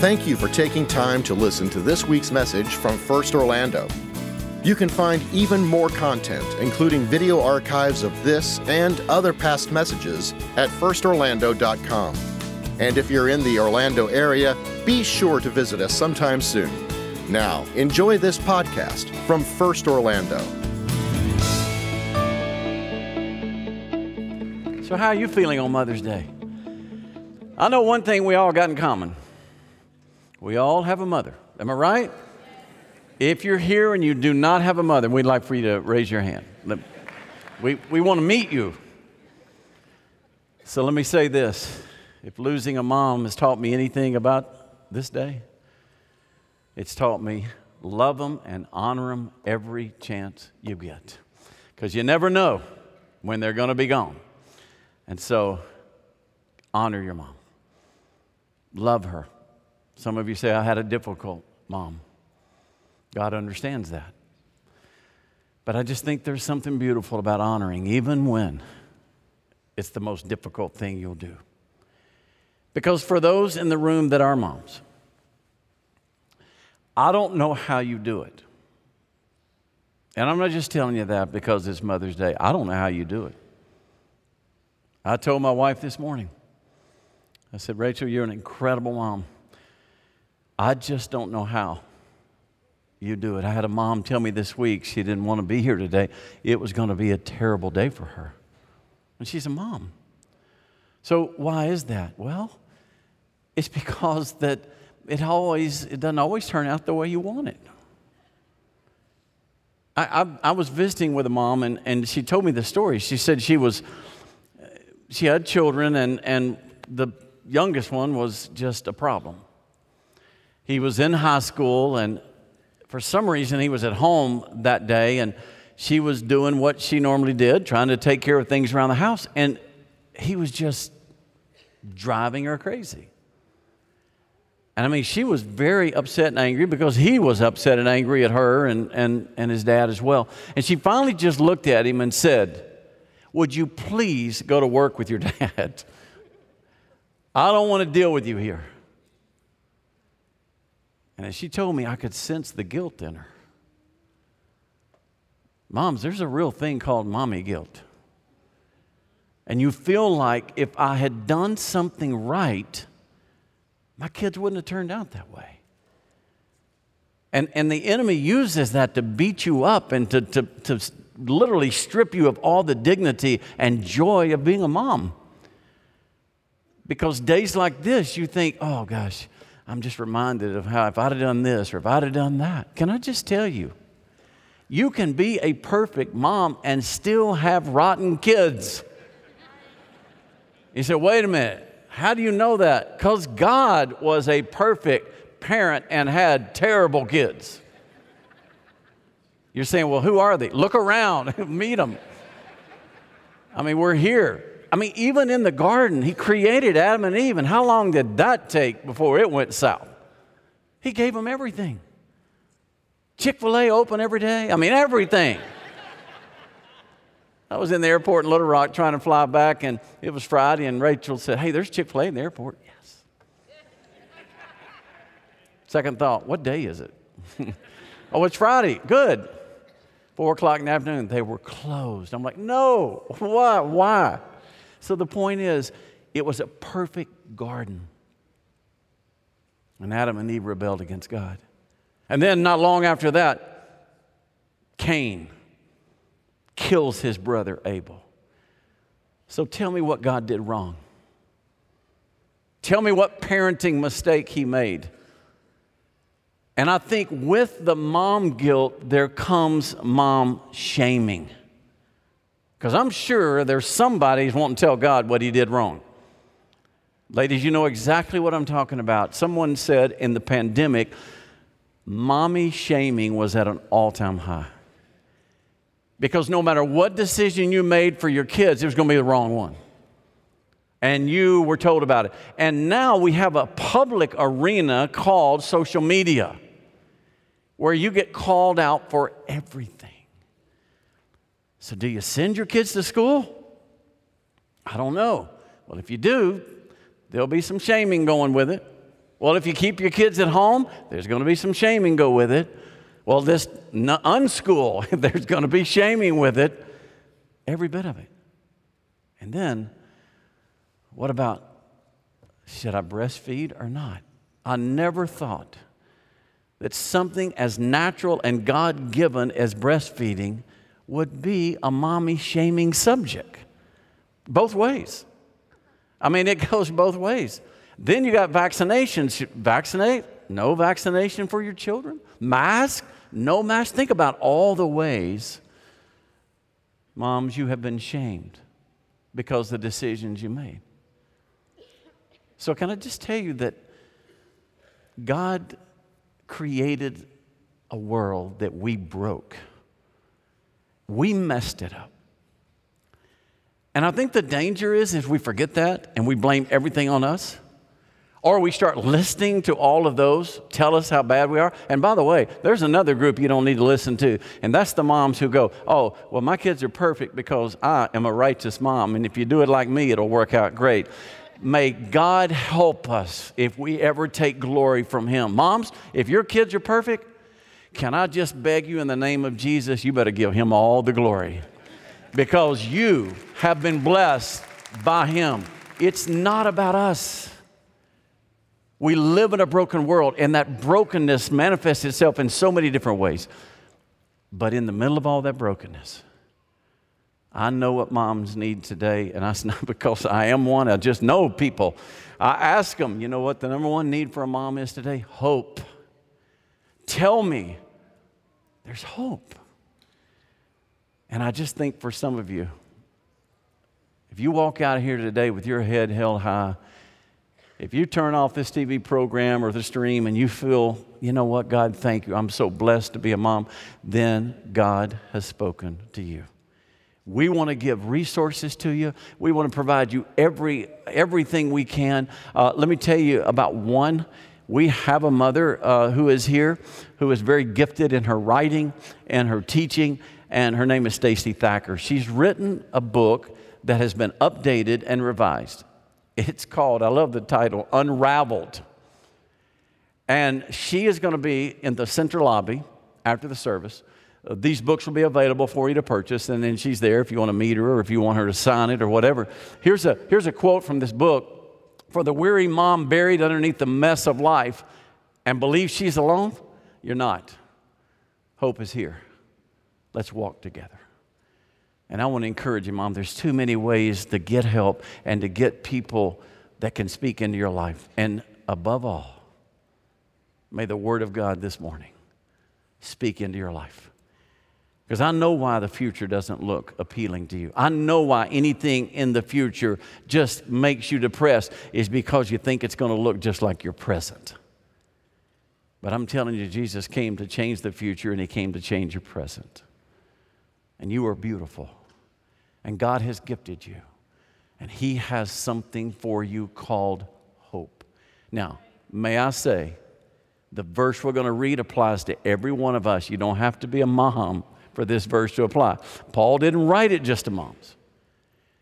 Thank you for taking time to listen to this week's message from First Orlando. You can find even more content, including video archives of this and other past messages, at firstorlando.com. And if you're in the Orlando area, be sure to visit us sometime soon. Now, enjoy this podcast from First Orlando. So, how are you feeling on Mother's Day? I know one thing we all got in common we all have a mother. Am I right? If you're here and you do not have a mother, we'd like for you to raise your hand. We, we want to meet you. So let me say this if losing a mom has taught me anything about this day, it's taught me love them and honor them every chance you get. Because you never know when they're going to be gone. And so, honor your mom, love her. Some of you say, I had a difficult mom. God understands that. But I just think there's something beautiful about honoring, even when it's the most difficult thing you'll do. Because for those in the room that are moms, I don't know how you do it. And I'm not just telling you that because it's Mother's Day. I don't know how you do it. I told my wife this morning, I said, Rachel, you're an incredible mom. I just don't know how you do it. I had a mom tell me this week she didn't want to be here today. It was going to be a terrible day for her. And she's a mom. So why is that? Well, it's because that it always it doesn't always turn out the way you want it. I, I, I was visiting with a mom and, and she told me the story. She said she was she had children and, and the youngest one was just a problem he was in high school, and for some reason, he was at home that day, and she was doing what she normally did, trying to take care of things around the house, and he was just driving her crazy. And I mean, she was very upset and angry because he was upset and angry at her and, and, and his dad as well. And she finally just looked at him and said, Would you please go to work with your dad? I don't want to deal with you here. And as she told me, I could sense the guilt in her. Moms, there's a real thing called mommy guilt. And you feel like if I had done something right, my kids wouldn't have turned out that way. And, and the enemy uses that to beat you up and to, to, to literally strip you of all the dignity and joy of being a mom. Because days like this, you think, oh gosh, I'm just reminded of how if I'd have done this or if I'd have done that. Can I just tell you? You can be a perfect mom and still have rotten kids. You said, wait a minute, how do you know that? Because God was a perfect parent and had terrible kids. You're saying, well, who are they? Look around, meet them. I mean, we're here. I mean, even in the garden, he created Adam and Eve, and how long did that take before it went south? He gave them everything. Chick fil A open every day. I mean, everything. I was in the airport in Little Rock trying to fly back, and it was Friday, and Rachel said, Hey, there's Chick fil A in the airport. Yes. Second thought, what day is it? oh, it's Friday. Good. Four o'clock in the afternoon, they were closed. I'm like, No, why? Why? So the point is, it was a perfect garden. And Adam and Eve rebelled against God. And then, not long after that, Cain kills his brother Abel. So tell me what God did wrong. Tell me what parenting mistake he made. And I think with the mom guilt, there comes mom shaming. Because I'm sure there's somebody who's wanting to tell God what he did wrong. Ladies, you know exactly what I'm talking about. Someone said in the pandemic, mommy shaming was at an all time high. Because no matter what decision you made for your kids, it was going to be the wrong one. And you were told about it. And now we have a public arena called social media where you get called out for everything. So, do you send your kids to school? I don't know. Well, if you do, there'll be some shaming going with it. Well, if you keep your kids at home, there's going to be some shaming go with it. Well, this unschool, there's going to be shaming with it. Every bit of it. And then, what about should I breastfeed or not? I never thought that something as natural and God given as breastfeeding would be a mommy shaming subject. Both ways. I mean, it goes both ways. Then you got vaccinations. Vaccinate? No vaccination for your children. Mask? No mask. Think about all the ways, moms, you have been shamed because the decisions you made. So, can I just tell you that God created a world that we broke? We messed it up. And I think the danger is if we forget that and we blame everything on us, or we start listening to all of those tell us how bad we are. And by the way, there's another group you don't need to listen to, and that's the moms who go, Oh, well, my kids are perfect because I am a righteous mom, and if you do it like me, it'll work out great. May God help us if we ever take glory from Him. Moms, if your kids are perfect, can I just beg you in the name of Jesus, you better give Him all the glory because you have been blessed by Him. It's not about us. We live in a broken world, and that brokenness manifests itself in so many different ways. But in the middle of all that brokenness, I know what moms need today, and that's not because I am one. I just know people. I ask them, you know what the number one need for a mom is today? Hope. Tell me there's hope. And I just think for some of you, if you walk out of here today with your head held high, if you turn off this TV program or the stream and you feel, you know what, God, thank you, I'm so blessed to be a mom, then God has spoken to you. We want to give resources to you. We want to provide you every, everything we can. Uh, let me tell you about one. We have a mother uh, who is here who is very gifted in her writing and her teaching, and her name is Stacey Thacker. She's written a book that has been updated and revised. It's called, I love the title, Unraveled. And she is going to be in the center lobby after the service. Uh, these books will be available for you to purchase, and then she's there if you want to meet her or if you want her to sign it or whatever. Here's a, here's a quote from this book For the weary mom buried underneath the mess of life and believes she's alone, you're not. Hope is here. Let's walk together. And I want to encourage you, Mom, there's too many ways to get help and to get people that can speak into your life. And above all, may the Word of God this morning speak into your life. Because I know why the future doesn't look appealing to you. I know why anything in the future just makes you depressed, is because you think it's going to look just like your present. But I'm telling you, Jesus came to change the future and He came to change your present. And you are beautiful and God has gifted you. And He has something for you called hope. Now, may I say, the verse we're going to read applies to every one of us. You don't have to be a mom for this verse to apply. Paul didn't write it just to moms.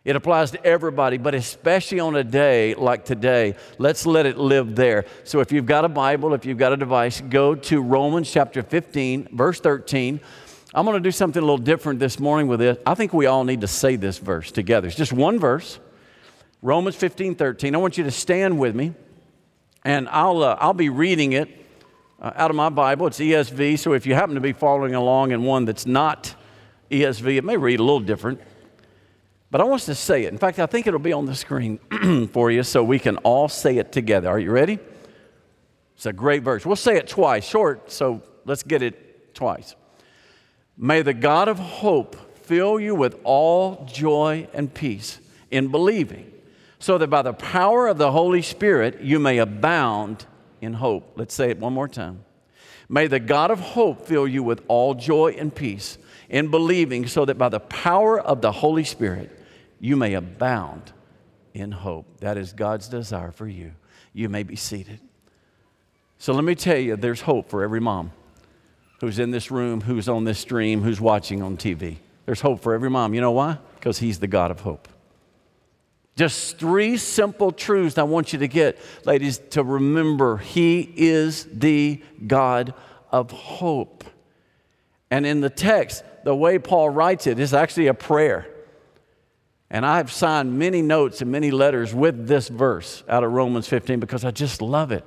It applies to everybody, but especially on a day like today, let's let it live there. So if you've got a Bible, if you've got a device, go to Romans chapter 15, verse 13. I'm going to do something a little different this morning with it. I think we all need to say this verse together. It's just one verse, Romans 15, 13. I want you to stand with me, and I'll, uh, I'll be reading it uh, out of my Bible. It's ESV, so if you happen to be following along in one that's not ESV, it may read a little different. But I want us to say it. In fact, I think it'll be on the screen for you so we can all say it together. Are you ready? It's a great verse. We'll say it twice, short, so let's get it twice. May the God of hope fill you with all joy and peace in believing, so that by the power of the Holy Spirit you may abound in hope. Let's say it one more time. May the God of hope fill you with all joy and peace in believing, so that by the power of the Holy Spirit you may abound in hope. That is God's desire for you. You may be seated. So let me tell you, there's hope for every mom who's in this room, who's on this stream, who's watching on TV. There's hope for every mom. You know why? Because He's the God of hope. Just three simple truths I want you to get, ladies, to remember He is the God of hope. And in the text, the way Paul writes it is actually a prayer. And I've signed many notes and many letters with this verse out of Romans 15 because I just love it.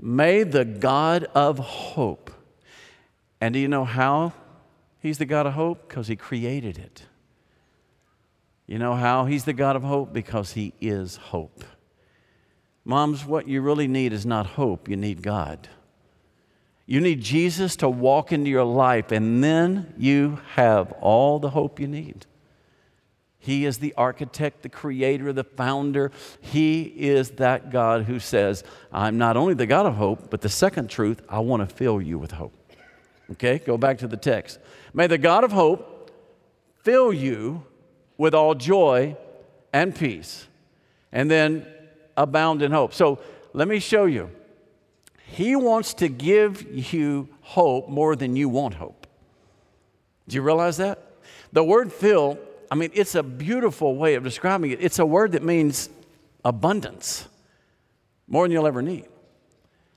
May the God of hope, and do you know how He's the God of hope? Because He created it. You know how He's the God of hope? Because He is hope. Moms, what you really need is not hope, you need God. You need Jesus to walk into your life, and then you have all the hope you need. He is the architect, the creator, the founder. He is that God who says, I'm not only the God of hope, but the second truth, I want to fill you with hope. Okay, go back to the text. May the God of hope fill you with all joy and peace, and then abound in hope. So let me show you. He wants to give you hope more than you want hope. Do you realize that? The word fill, I mean, it's a beautiful way of describing it. It's a word that means abundance, more than you'll ever need.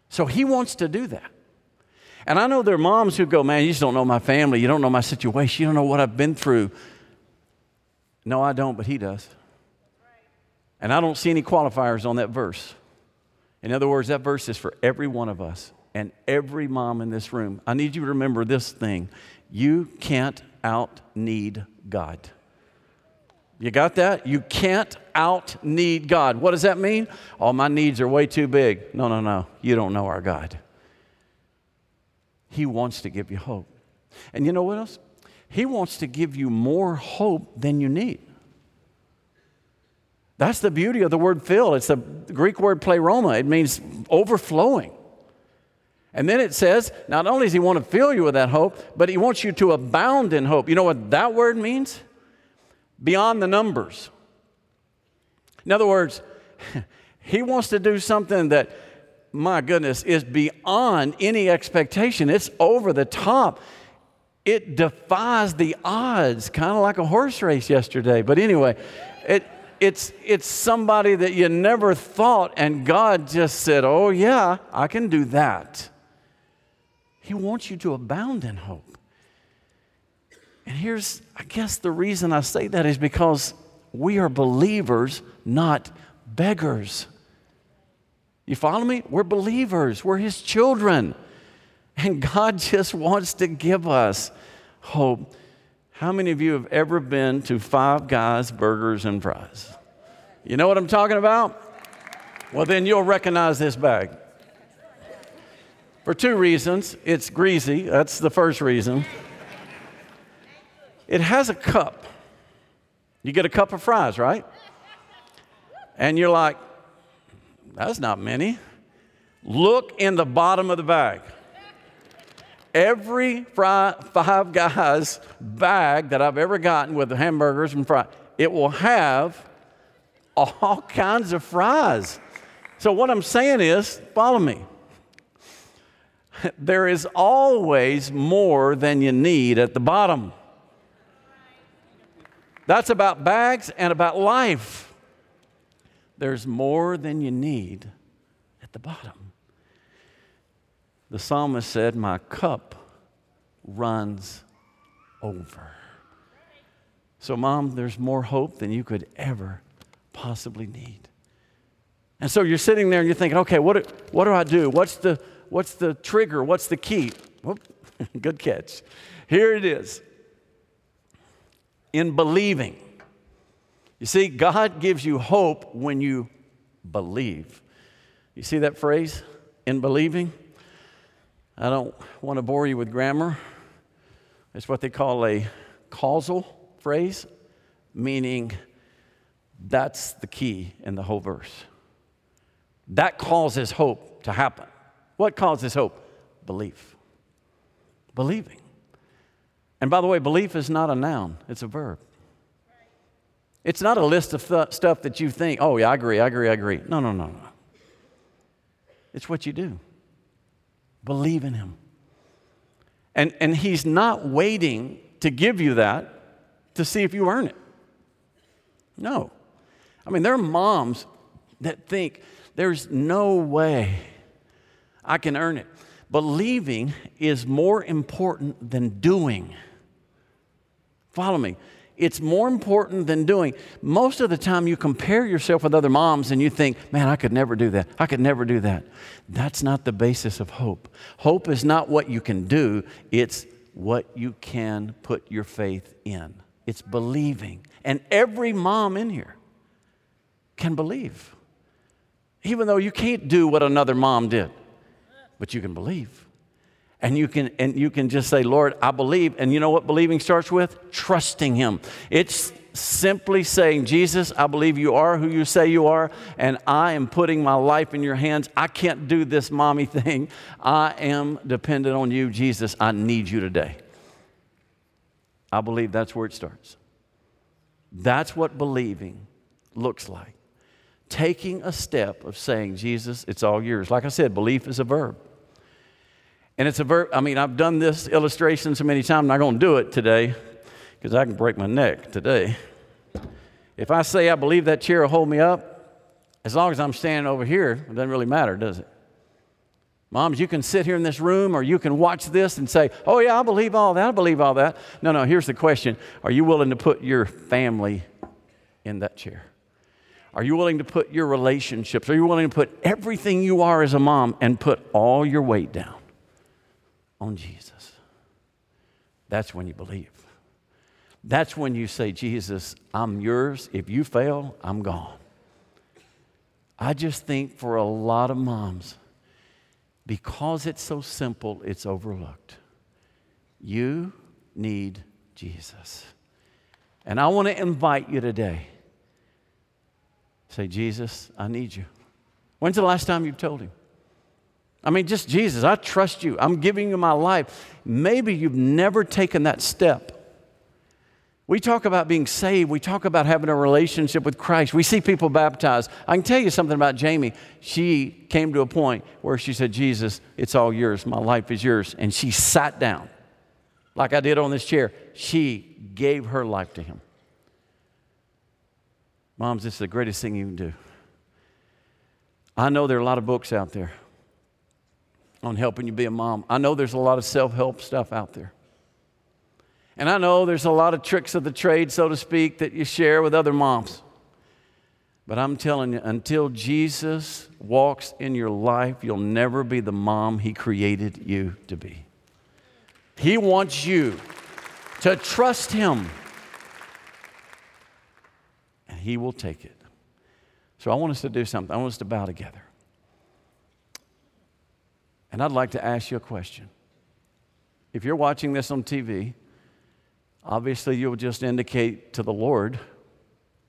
So he wants to do that. And I know there are moms who go, Man, you just don't know my family. You don't know my situation. You don't know what I've been through. No, I don't, but he does. And I don't see any qualifiers on that verse. In other words, that verse is for every one of us and every mom in this room. I need you to remember this thing you can't out need God. You got that? You can't out need God. What does that mean? All my needs are way too big. No, no, no. You don't know our God. He wants to give you hope. And you know what else? He wants to give you more hope than you need. That's the beauty of the word fill. It's the Greek word pleroma. It means overflowing. And then it says, not only does he want to fill you with that hope, but he wants you to abound in hope. You know what that word means? Beyond the numbers. In other words, he wants to do something that, my goodness, is beyond any expectation. It's over the top. It defies the odds, kind of like a horse race yesterday. But anyway, it, it's, it's somebody that you never thought, and God just said, Oh, yeah, I can do that. He wants you to abound in hope. And here's, I guess, the reason I say that is because we are believers, not beggars. You follow me? We're believers, we're His children. And God just wants to give us hope. How many of you have ever been to Five Guys Burgers and Fries? You know what I'm talking about? Well, then you'll recognize this bag. For two reasons. It's greasy, that's the first reason. It has a cup. You get a cup of fries, right? And you're like, that's not many. Look in the bottom of the bag every fry, Five Guys bag that I've ever gotten with hamburgers and fries, it will have all kinds of fries. So, what I'm saying is, follow me. There is always more than you need at the bottom. That's about bags and about life. There's more than you need at the bottom. The psalmist said, My cup runs over. So, mom, there's more hope than you could ever possibly need. And so you're sitting there and you're thinking, okay, what, what do I do? What's the, what's the trigger? What's the key? Whoop, good catch. Here it is. In believing. You see, God gives you hope when you believe. You see that phrase? In believing? I don't want to bore you with grammar. It's what they call a causal phrase, meaning that's the key in the whole verse. That causes hope to happen. What causes hope? Belief. Believing. And by the way, belief is not a noun, it's a verb. It's not a list of th- stuff that you think, oh, yeah, I agree, I agree, I agree. No, no, no, no. It's what you do. Believe in Him. And, and He's not waiting to give you that to see if you earn it. No. I mean, there are moms that think there's no way I can earn it. Believing is more important than doing. Follow me. It's more important than doing. Most of the time, you compare yourself with other moms and you think, man, I could never do that. I could never do that. That's not the basis of hope. Hope is not what you can do, it's what you can put your faith in. It's believing. And every mom in here can believe, even though you can't do what another mom did, but you can believe. And you can and you can just say, "Lord, I believe." And you know what believing starts with? Trusting him. It's simply saying, "Jesus, I believe you are who you say you are, and I am putting my life in your hands. I can't do this mommy thing. I am dependent on you, Jesus. I need you today." I believe that's where it starts. That's what believing looks like. Taking a step of saying, Jesus, it's all yours. Like I said, belief is a verb. And it's a verb, I mean, I've done this illustration so many times, I'm not going to do it today because I can break my neck today. If I say I believe that chair will hold me up, as long as I'm standing over here, it doesn't really matter, does it? Moms, you can sit here in this room or you can watch this and say, Oh, yeah, I believe all that. I believe all that. No, no, here's the question Are you willing to put your family in that chair? Are you willing to put your relationships? Are you willing to put everything you are as a mom and put all your weight down? On Jesus. That's when you believe. That's when you say, Jesus, I'm yours. If you fail, I'm gone. I just think for a lot of moms, because it's so simple, it's overlooked. You need Jesus. And I want to invite you today. Say, Jesus, I need you. When's the last time you've told him? I mean, just Jesus, I trust you. I'm giving you my life. Maybe you've never taken that step. We talk about being saved. We talk about having a relationship with Christ. We see people baptized. I can tell you something about Jamie. She came to a point where she said, Jesus, it's all yours. My life is yours. And she sat down, like I did on this chair. She gave her life to Him. Moms, this is the greatest thing you can do. I know there are a lot of books out there on helping you be a mom. I know there's a lot of self help stuff out there. And I know there's a lot of tricks of the trade, so to speak, that you share with other moms. But I'm telling you, until Jesus walks in your life, you'll never be the mom he created you to be. He wants you to trust him, and he will take it. So I want us to do something. I want us to bow together. And I'd like to ask you a question. If you're watching this on TV, obviously you'll just indicate to the Lord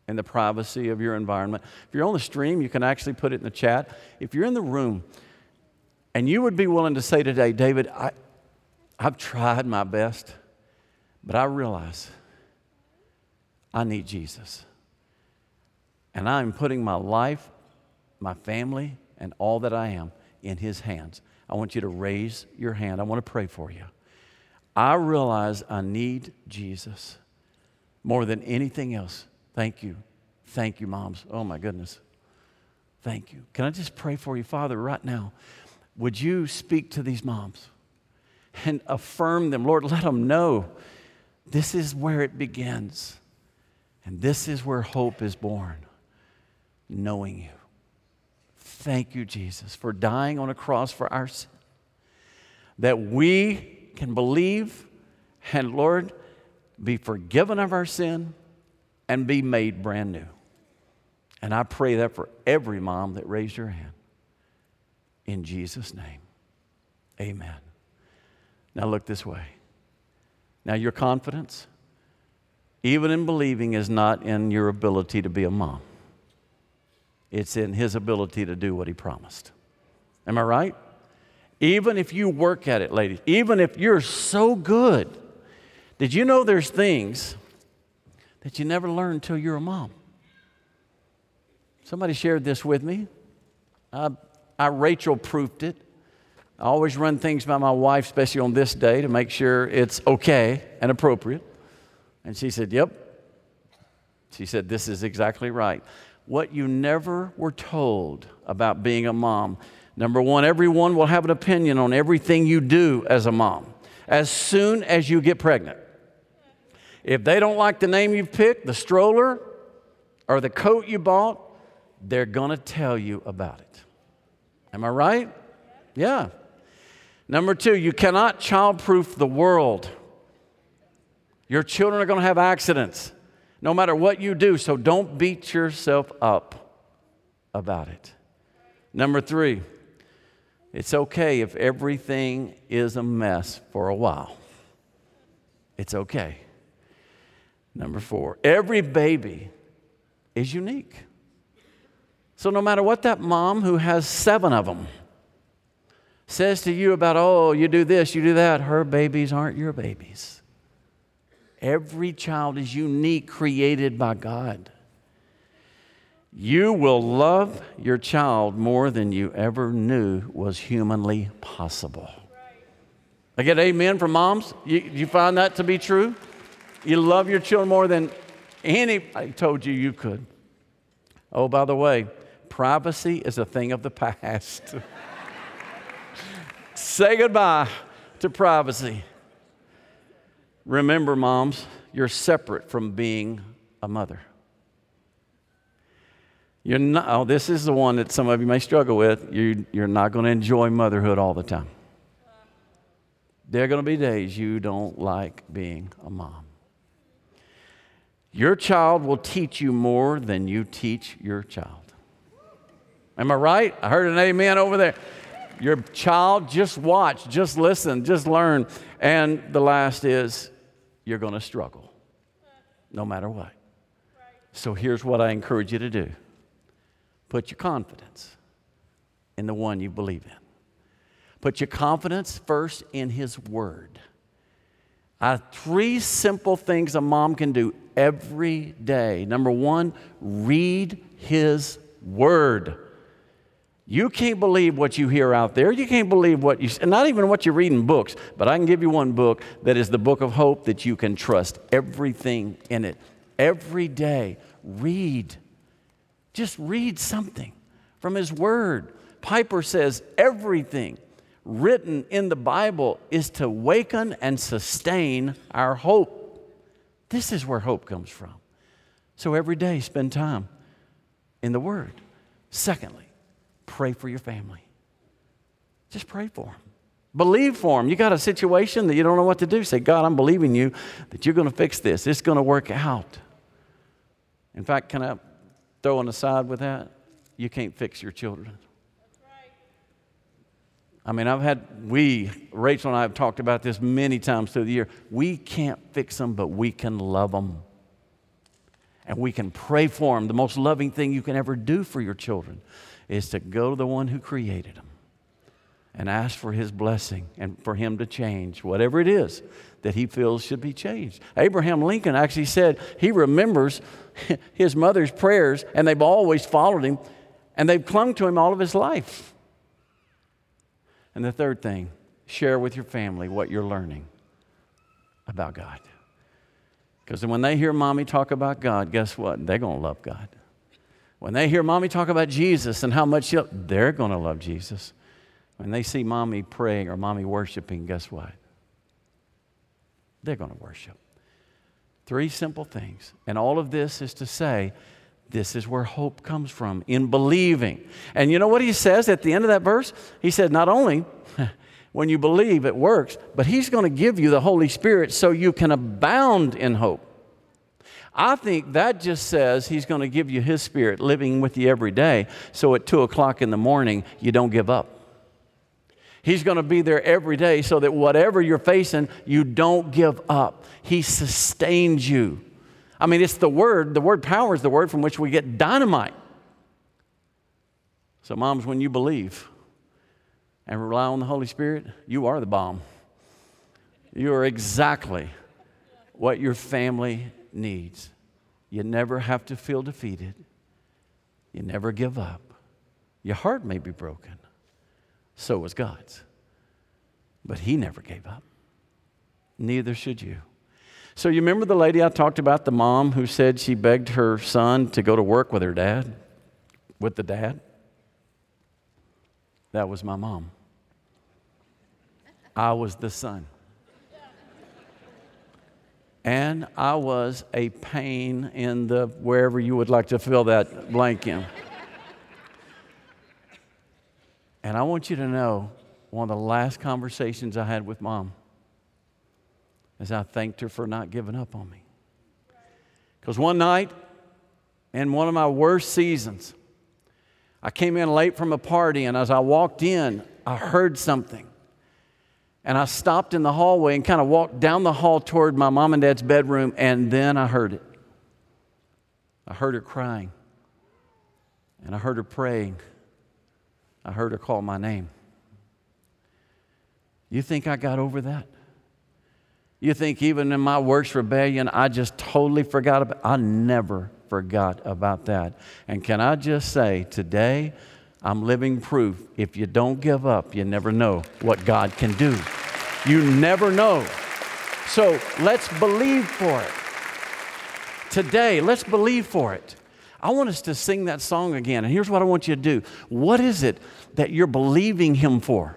in the privacy of your environment. If you're on the stream, you can actually put it in the chat. If you're in the room and you would be willing to say today, David, I, I've tried my best, but I realize I need Jesus. And I'm putting my life, my family, and all that I am in His hands. I want you to raise your hand. I want to pray for you. I realize I need Jesus more than anything else. Thank you. Thank you, moms. Oh, my goodness. Thank you. Can I just pray for you, Father, right now? Would you speak to these moms and affirm them? Lord, let them know this is where it begins, and this is where hope is born knowing you. Thank you, Jesus, for dying on a cross for our sin. That we can believe and, Lord, be forgiven of our sin and be made brand new. And I pray that for every mom that raised your hand. In Jesus' name, amen. Now look this way. Now, your confidence, even in believing, is not in your ability to be a mom it's in his ability to do what he promised. Am I right? Even if you work at it, ladies, even if you're so good, did you know there's things that you never learn until you're a mom? Somebody shared this with me. I, I Rachel proofed it. I always run things by my wife, especially on this day, to make sure it's okay and appropriate. And she said, Yep. She said, This is exactly right. What you never were told about being a mom. Number one, everyone will have an opinion on everything you do as a mom as soon as you get pregnant. If they don't like the name you've picked, the stroller, or the coat you bought, they're going to tell you about it. Am I right? Yeah. Number two, you cannot childproof the world. Your children are going to have accidents no matter what you do, so don't beat yourself up about it. Number three, it's okay if everything is a mess for a while. It's okay. Number four, every baby is unique. So, no matter what that mom who has seven of them says to you about, oh, you do this, you do that, her babies aren't your babies. Every child is unique, created by God. You will love your child more than you ever knew was humanly possible. I get amen from moms. You, you find that to be true? You love your children more than anybody told you you could. Oh, by the way, privacy is a thing of the past. Say goodbye to privacy. Remember, moms, you're separate from being a mother. You're not, oh, this is the one that some of you may struggle with. You, you're not going to enjoy motherhood all the time. There are going to be days you don't like being a mom. Your child will teach you more than you teach your child. Am I right? I heard an amen over there. Your child, just watch, just listen, just learn. And the last is you're going to struggle no matter what. So here's what I encourage you to do put your confidence in the one you believe in. Put your confidence first in His Word. Uh, three simple things a mom can do every day. Number one, read His Word. You can't believe what you hear out there. You can't believe what you, not even what you read in books, but I can give you one book that is the book of hope that you can trust everything in it. Every day, read. Just read something from His Word. Piper says everything written in the Bible is to waken and sustain our hope. This is where hope comes from. So every day, spend time in the Word. Secondly, pray for your family. Just pray for them. Believe for them. You got a situation that you don't know what to do. Say, God, I'm believing you that you're going to fix this. It's going to work out. In fact, can I throw an aside with that? You can't fix your children. I mean, I've had, we, Rachel and I have talked about this many times through the year. We can't fix them, but we can love them. And we can pray for them. The most loving thing you can ever do for your children is to go to the one who created them and ask for his blessing and for him to change whatever it is that he feels should be changed. Abraham Lincoln actually said he remembers his mother's prayers and they've always followed him and they've clung to him all of his life. And the third thing, share with your family what you're learning about God. Because when they hear mommy talk about God, guess what? They're going to love God. When they hear mommy talk about Jesus and how much they're going to love Jesus. When they see mommy praying or mommy worshiping, guess what? They're going to worship. Three simple things. And all of this is to say, this is where hope comes from in believing. And you know what he says at the end of that verse? He said, not only when you believe it works, but he's going to give you the Holy Spirit so you can abound in hope. I think that just says He's going to give you His Spirit living with you every day. So at 2 o'clock in the morning, you don't give up. He's going to be there every day so that whatever you're facing, you don't give up. He sustains you. I mean, it's the word, the word power is the word from which we get dynamite. So, moms, when you believe and rely on the Holy Spirit, you are the bomb. You are exactly what your family needs. You never have to feel defeated. You never give up. Your heart may be broken. So was God's. But He never gave up. Neither should you. So, you remember the lady I talked about, the mom who said she begged her son to go to work with her dad, with the dad? That was my mom. I was the son. And I was a pain in the wherever you would like to fill that blank in. And I want you to know one of the last conversations I had with mom is I thanked her for not giving up on me. Because one night, in one of my worst seasons, I came in late from a party, and as I walked in, I heard something. And I stopped in the hallway and kind of walked down the hall toward my mom and dad's bedroom, and then I heard it. I heard her crying, and I heard her praying. I heard her call my name. You think I got over that? You think even in my worst rebellion, I just totally forgot about I never forgot about that. And can I just say, today, I'm living proof if you don't give up, you never know what God can do. You never know. So let's believe for it. Today, let's believe for it. I want us to sing that song again. And here's what I want you to do What is it that you're believing Him for?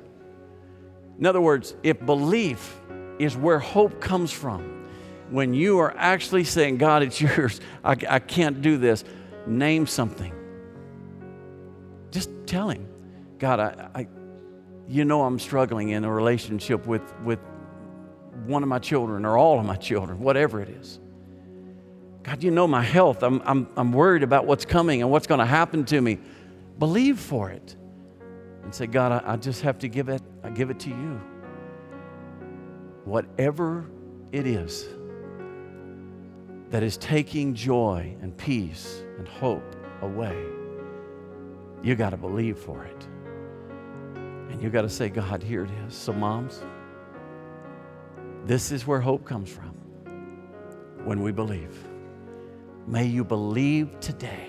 In other words, if belief is where hope comes from, when you are actually saying, God, it's yours, I, I can't do this, name something. Tell Him, God, I, I, you know I'm struggling in a relationship with, with one of my children or all of my children, whatever it is. God, you know my health. I'm, I'm, I'm worried about what's coming and what's going to happen to me. Believe for it and say, God, I, I just have to give it, I give it to you. Whatever it is that is taking joy and peace and hope away, you got to believe for it. And you got to say, God, here it is. So, moms, this is where hope comes from when we believe. May you believe today.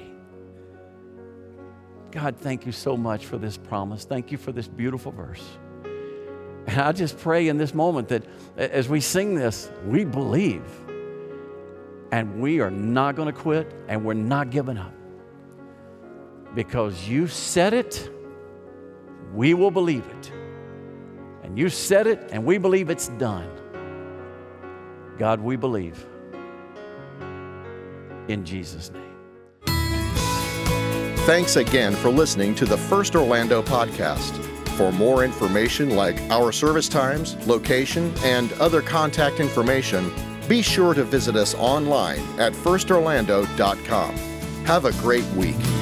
God, thank you so much for this promise. Thank you for this beautiful verse. And I just pray in this moment that as we sing this, we believe. And we are not going to quit and we're not giving up. Because you said it, we will believe it. And you said it, and we believe it's done. God, we believe. In Jesus' name. Thanks again for listening to the First Orlando podcast. For more information like our service times, location, and other contact information, be sure to visit us online at firstorlando.com. Have a great week.